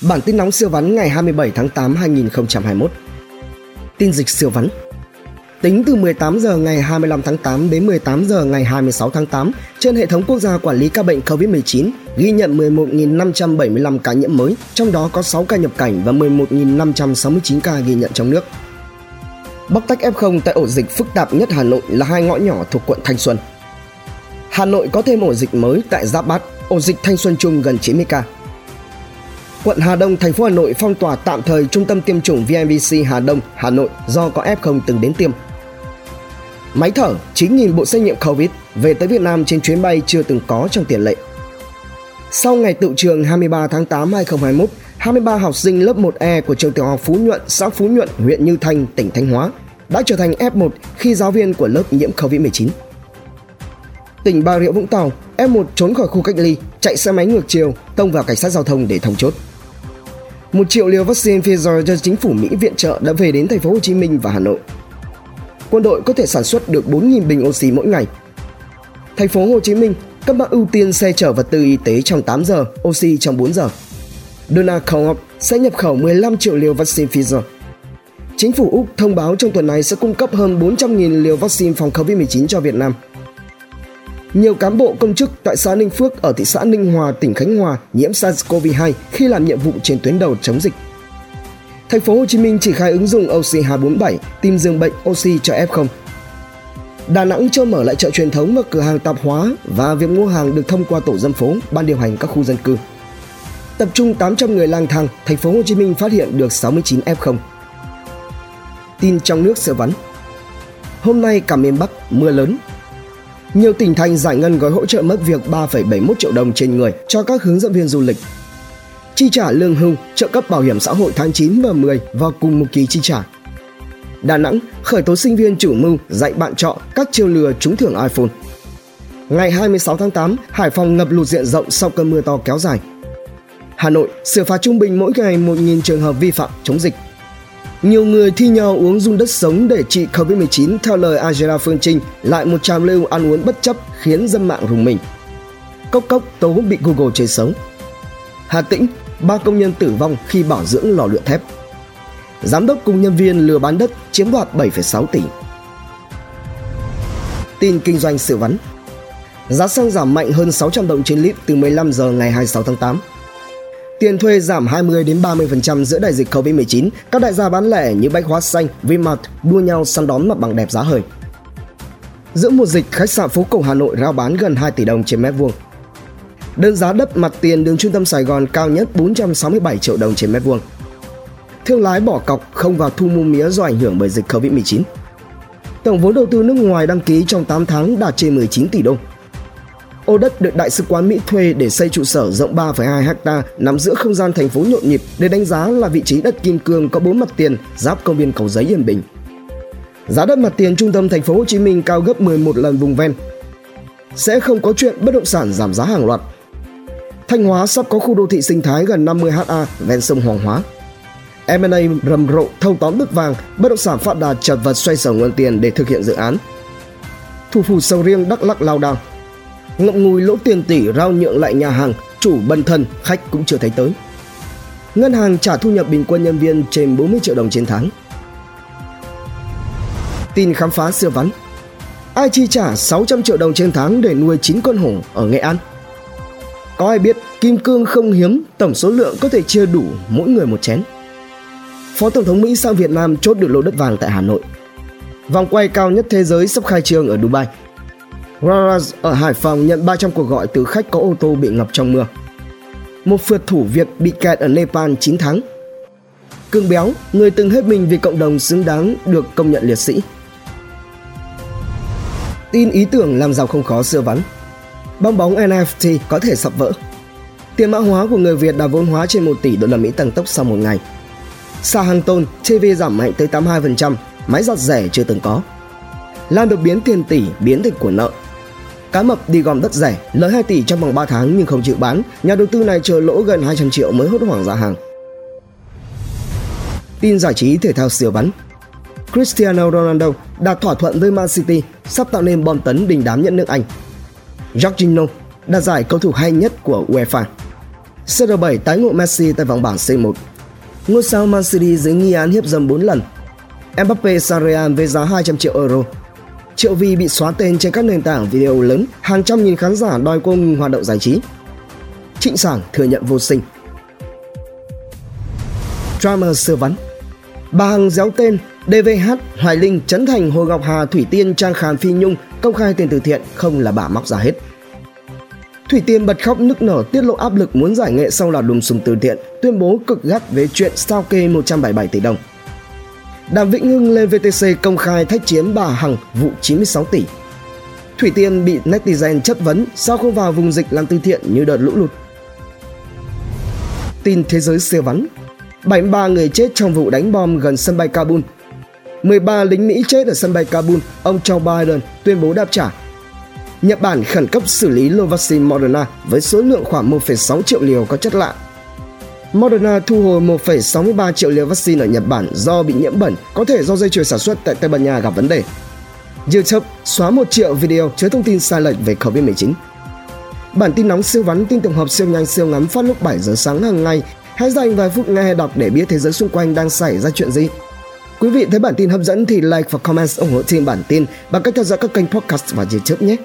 Bản tin nóng siêu vắn ngày 27 tháng 8 2021. Tin dịch siêu vắn. Tính từ 18 giờ ngày 25 tháng 8 đến 18 giờ ngày 26 tháng 8, trên hệ thống quốc gia quản lý ca bệnh COVID-19 ghi nhận 11.575 ca nhiễm mới, trong đó có 6 ca nhập cảnh và 11.569 ca ghi nhận trong nước. Bóc tách F0 tại ổ dịch phức tạp nhất Hà Nội là hai ngõ nhỏ thuộc quận Thanh Xuân. Hà Nội có thêm ổ dịch mới tại Giáp Bát, ổ dịch Thanh Xuân Trung gần 90 ca. Quận Hà Đông, thành phố Hà Nội phong tỏa tạm thời trung tâm tiêm chủng VNVC Hà Đông, Hà Nội do có F0 từng đến tiêm. Máy thở 9.000 bộ xét nghiệm COVID về tới Việt Nam trên chuyến bay chưa từng có trong tiền lệ. Sau ngày tự trường 23 tháng 8 2021, 23 học sinh lớp 1E của trường tiểu học Phú Nhuận, xã Phú Nhuận, huyện Như Thanh, tỉnh Thanh Hóa đã trở thành F1 khi giáo viên của lớp nhiễm COVID-19. Tỉnh Bà Rịa Vũng Tàu, F1 trốn khỏi khu cách ly, chạy xe máy ngược chiều, tông vào cảnh sát giao thông để thông chốt. 1 triệu liều vaccine Pfizer do chính phủ Mỹ viện trợ đã về đến thành phố Hồ Chí Minh và Hà Nội. Quân đội có thể sản xuất được 4.000 bình oxy mỗi ngày. Thành phố Hồ Chí Minh cấp mã ưu tiên xe chở vật tư y tế trong 8 giờ, oxy trong 4 giờ. Donald Trump sẽ nhập khẩu 15 triệu liều vaccine Pfizer. Chính phủ Úc thông báo trong tuần này sẽ cung cấp hơn 400.000 liều vaccine phòng COVID-19 cho Việt Nam. Nhiều cán bộ công chức tại xã Ninh Phước ở thị xã Ninh Hòa, tỉnh Khánh Hòa nhiễm SARS-CoV-2 khi làm nhiệm vụ trên tuyến đầu chống dịch. Thành phố Hồ Chí Minh triển khai ứng dụng OC247 tìm giường bệnh oxy cho F0. Đà Nẵng cho mở lại chợ truyền thống và cửa hàng tạp hóa và việc mua hàng được thông qua tổ dân phố, ban điều hành các khu dân cư. Tập trung 800 người lang thang, thành phố Hồ Chí Minh phát hiện được 69 F0. Tin trong nước sơ vắn. Hôm nay cả miền Bắc mưa lớn, nhiều tỉnh thành giải ngân gói hỗ trợ mất việc 3,71 triệu đồng trên người cho các hướng dẫn viên du lịch. Chi trả lương hưu, trợ cấp bảo hiểm xã hội tháng 9 và 10 vào cùng một kỳ chi trả. Đà Nẵng khởi tố sinh viên chủ mưu dạy bạn trọ các chiêu lừa trúng thưởng iPhone. Ngày 26 tháng 8, Hải Phòng ngập lụt diện rộng sau cơn mưa to kéo dài. Hà Nội xử phạt trung bình mỗi ngày 1.000 trường hợp vi phạm chống dịch. Nhiều người thi nhau uống dung đất sống để trị Covid-19 theo lời Angela Phương Trinh lại một trào lưu ăn uống bất chấp khiến dân mạng rùng mình. Cốc cốc tố bị Google chế xấu. Hà Tĩnh, ba công nhân tử vong khi bảo dưỡng lò luyện thép. Giám đốc cùng nhân viên lừa bán đất chiếm đoạt 7,6 tỷ. Tin kinh doanh sự vắn Giá xăng giảm mạnh hơn 600 đồng trên lít từ 15 giờ ngày 26 tháng 8. Tiền thuê giảm 20 đến 30% giữa đại dịch Covid-19, các đại gia bán lẻ như Bách Hóa Xanh, Vinmart đua nhau săn đón mặt bằng đẹp giá hời. Giữa mùa dịch, khách sạn phố cổ Hà Nội rao bán gần 2 tỷ đồng trên mét vuông. Đơn giá đất mặt tiền đường trung tâm Sài Gòn cao nhất 467 triệu đồng trên mét vuông. Thương lái bỏ cọc không vào thu mua mía do ảnh hưởng bởi dịch Covid-19. Tổng vốn đầu tư nước ngoài đăng ký trong 8 tháng đạt trên 19 tỷ đồng. Ô đất được Đại sứ quán Mỹ thuê để xây trụ sở rộng 3,2 ha nằm giữa không gian thành phố nhộn nhịp để đánh giá là vị trí đất kim cương có bốn mặt tiền giáp công viên Cầu Giấy Yên Bình. Giá đất mặt tiền trung tâm thành phố Hồ Chí Minh cao gấp 11 lần vùng ven. Sẽ không có chuyện bất động sản giảm giá hàng loạt. Thanh Hóa sắp có khu đô thị sinh thái gần 50 ha ven sông Hoàng Hóa. M&A rầm rộ thâu tóm bức vàng, bất động sản phát đạt chật vật xoay sở nguồn tiền để thực hiện dự án. Thủ phủ sầu riêng Đắk Lắk lao đao ngậm ngùi lỗ tiền tỷ rao nhượng lại nhà hàng, chủ bần thân, khách cũng chưa thấy tới. Ngân hàng trả thu nhập bình quân nhân viên trên 40 triệu đồng trên tháng. Tin khám phá xưa vắn Ai chi trả 600 triệu đồng trên tháng để nuôi 9 con hổ ở Nghệ An? Có ai biết kim cương không hiếm, tổng số lượng có thể chia đủ mỗi người một chén. Phó Tổng thống Mỹ sang Việt Nam chốt được lô đất vàng tại Hà Nội. Vòng quay cao nhất thế giới sắp khai trương ở Dubai. Raras ở Hải Phòng nhận 300 cuộc gọi từ khách có ô tô bị ngập trong mưa. Một phượt thủ Việt bị kẹt ở Nepal 9 tháng. Cương Béo, người từng hết mình vì cộng đồng xứng đáng được công nhận liệt sĩ. Tin ý tưởng làm giàu không khó xưa vắn. Bong bóng NFT có thể sập vỡ. Tiền mã hóa của người Việt đã vốn hóa trên 1 tỷ đô la Mỹ tăng tốc sau một ngày. Sa hàng tôn, TV giảm mạnh tới 82%, máy giặt rẻ chưa từng có. Lan được biến tiền tỷ biến thành của nợ, Cá mập đi gom đất rẻ, lời 2 tỷ trong vòng 3 tháng nhưng không chịu bán, nhà đầu tư này chờ lỗ gần 200 triệu mới hốt hoảng ra hàng. Tin giải trí thể thao siêu bắn Cristiano Ronaldo đạt thỏa thuận với Man City sắp tạo nên bom tấn đình đám nhận nước Anh. Jorginho đạt giải cầu thủ hay nhất của UEFA. CR7 tái ngộ Messi tại vòng bảng C1. Ngôi sao Man City dưới nghi án hiếp dâm 4 lần. Mbappe sang Real với giá 200 triệu euro. Triệu Vi bị xóa tên trên các nền tảng video lớn, hàng trăm nghìn khán giả đòi cô ngừng hoạt động giải trí. Trịnh Sảng thừa nhận vô sinh. Drama sơ vắn Bà Hằng déo tên DVH, Hoài Linh, Trấn Thành, Hồ Ngọc Hà, Thủy Tiên, Trang Khàn, Phi Nhung công khai tiền từ thiện không là bà móc ra hết. Thủy Tiên bật khóc nức nở tiết lộ áp lực muốn giải nghệ sau loạt đùm sùng từ thiện, tuyên bố cực gắt về chuyện sao kê 177 tỷ đồng. Đàm Vĩnh Hưng lên VTC công khai thách chiến bà Hằng vụ 96 tỷ. Thủy Tiên bị netizen chất vấn sao không vào vùng dịch làm từ thiện như đợt lũ lụt. Tin thế giới siêu vắn 73 người chết trong vụ đánh bom gần sân bay Kabul 13 lính Mỹ chết ở sân bay Kabul, ông Joe Biden tuyên bố đáp trả. Nhật Bản khẩn cấp xử lý lô vaccine Moderna với số lượng khoảng 1,6 triệu liều có chất lạ. Moderna thu hồi 1,63 triệu liều vaccine ở Nhật Bản do bị nhiễm bẩn, có thể do dây chuyền sản xuất tại Tây Ban Nha gặp vấn đề. YouTube xóa 1 triệu video chứa thông tin sai lệch về COVID-19. Bản tin nóng siêu vắn tin tổng hợp siêu nhanh siêu ngắn phát lúc 7 giờ sáng hàng ngày. Hãy dành vài phút nghe đọc để biết thế giới xung quanh đang xảy ra chuyện gì. Quý vị thấy bản tin hấp dẫn thì like và comment ủng hộ team bản tin bằng cách theo dõi các kênh podcast và YouTube nhé.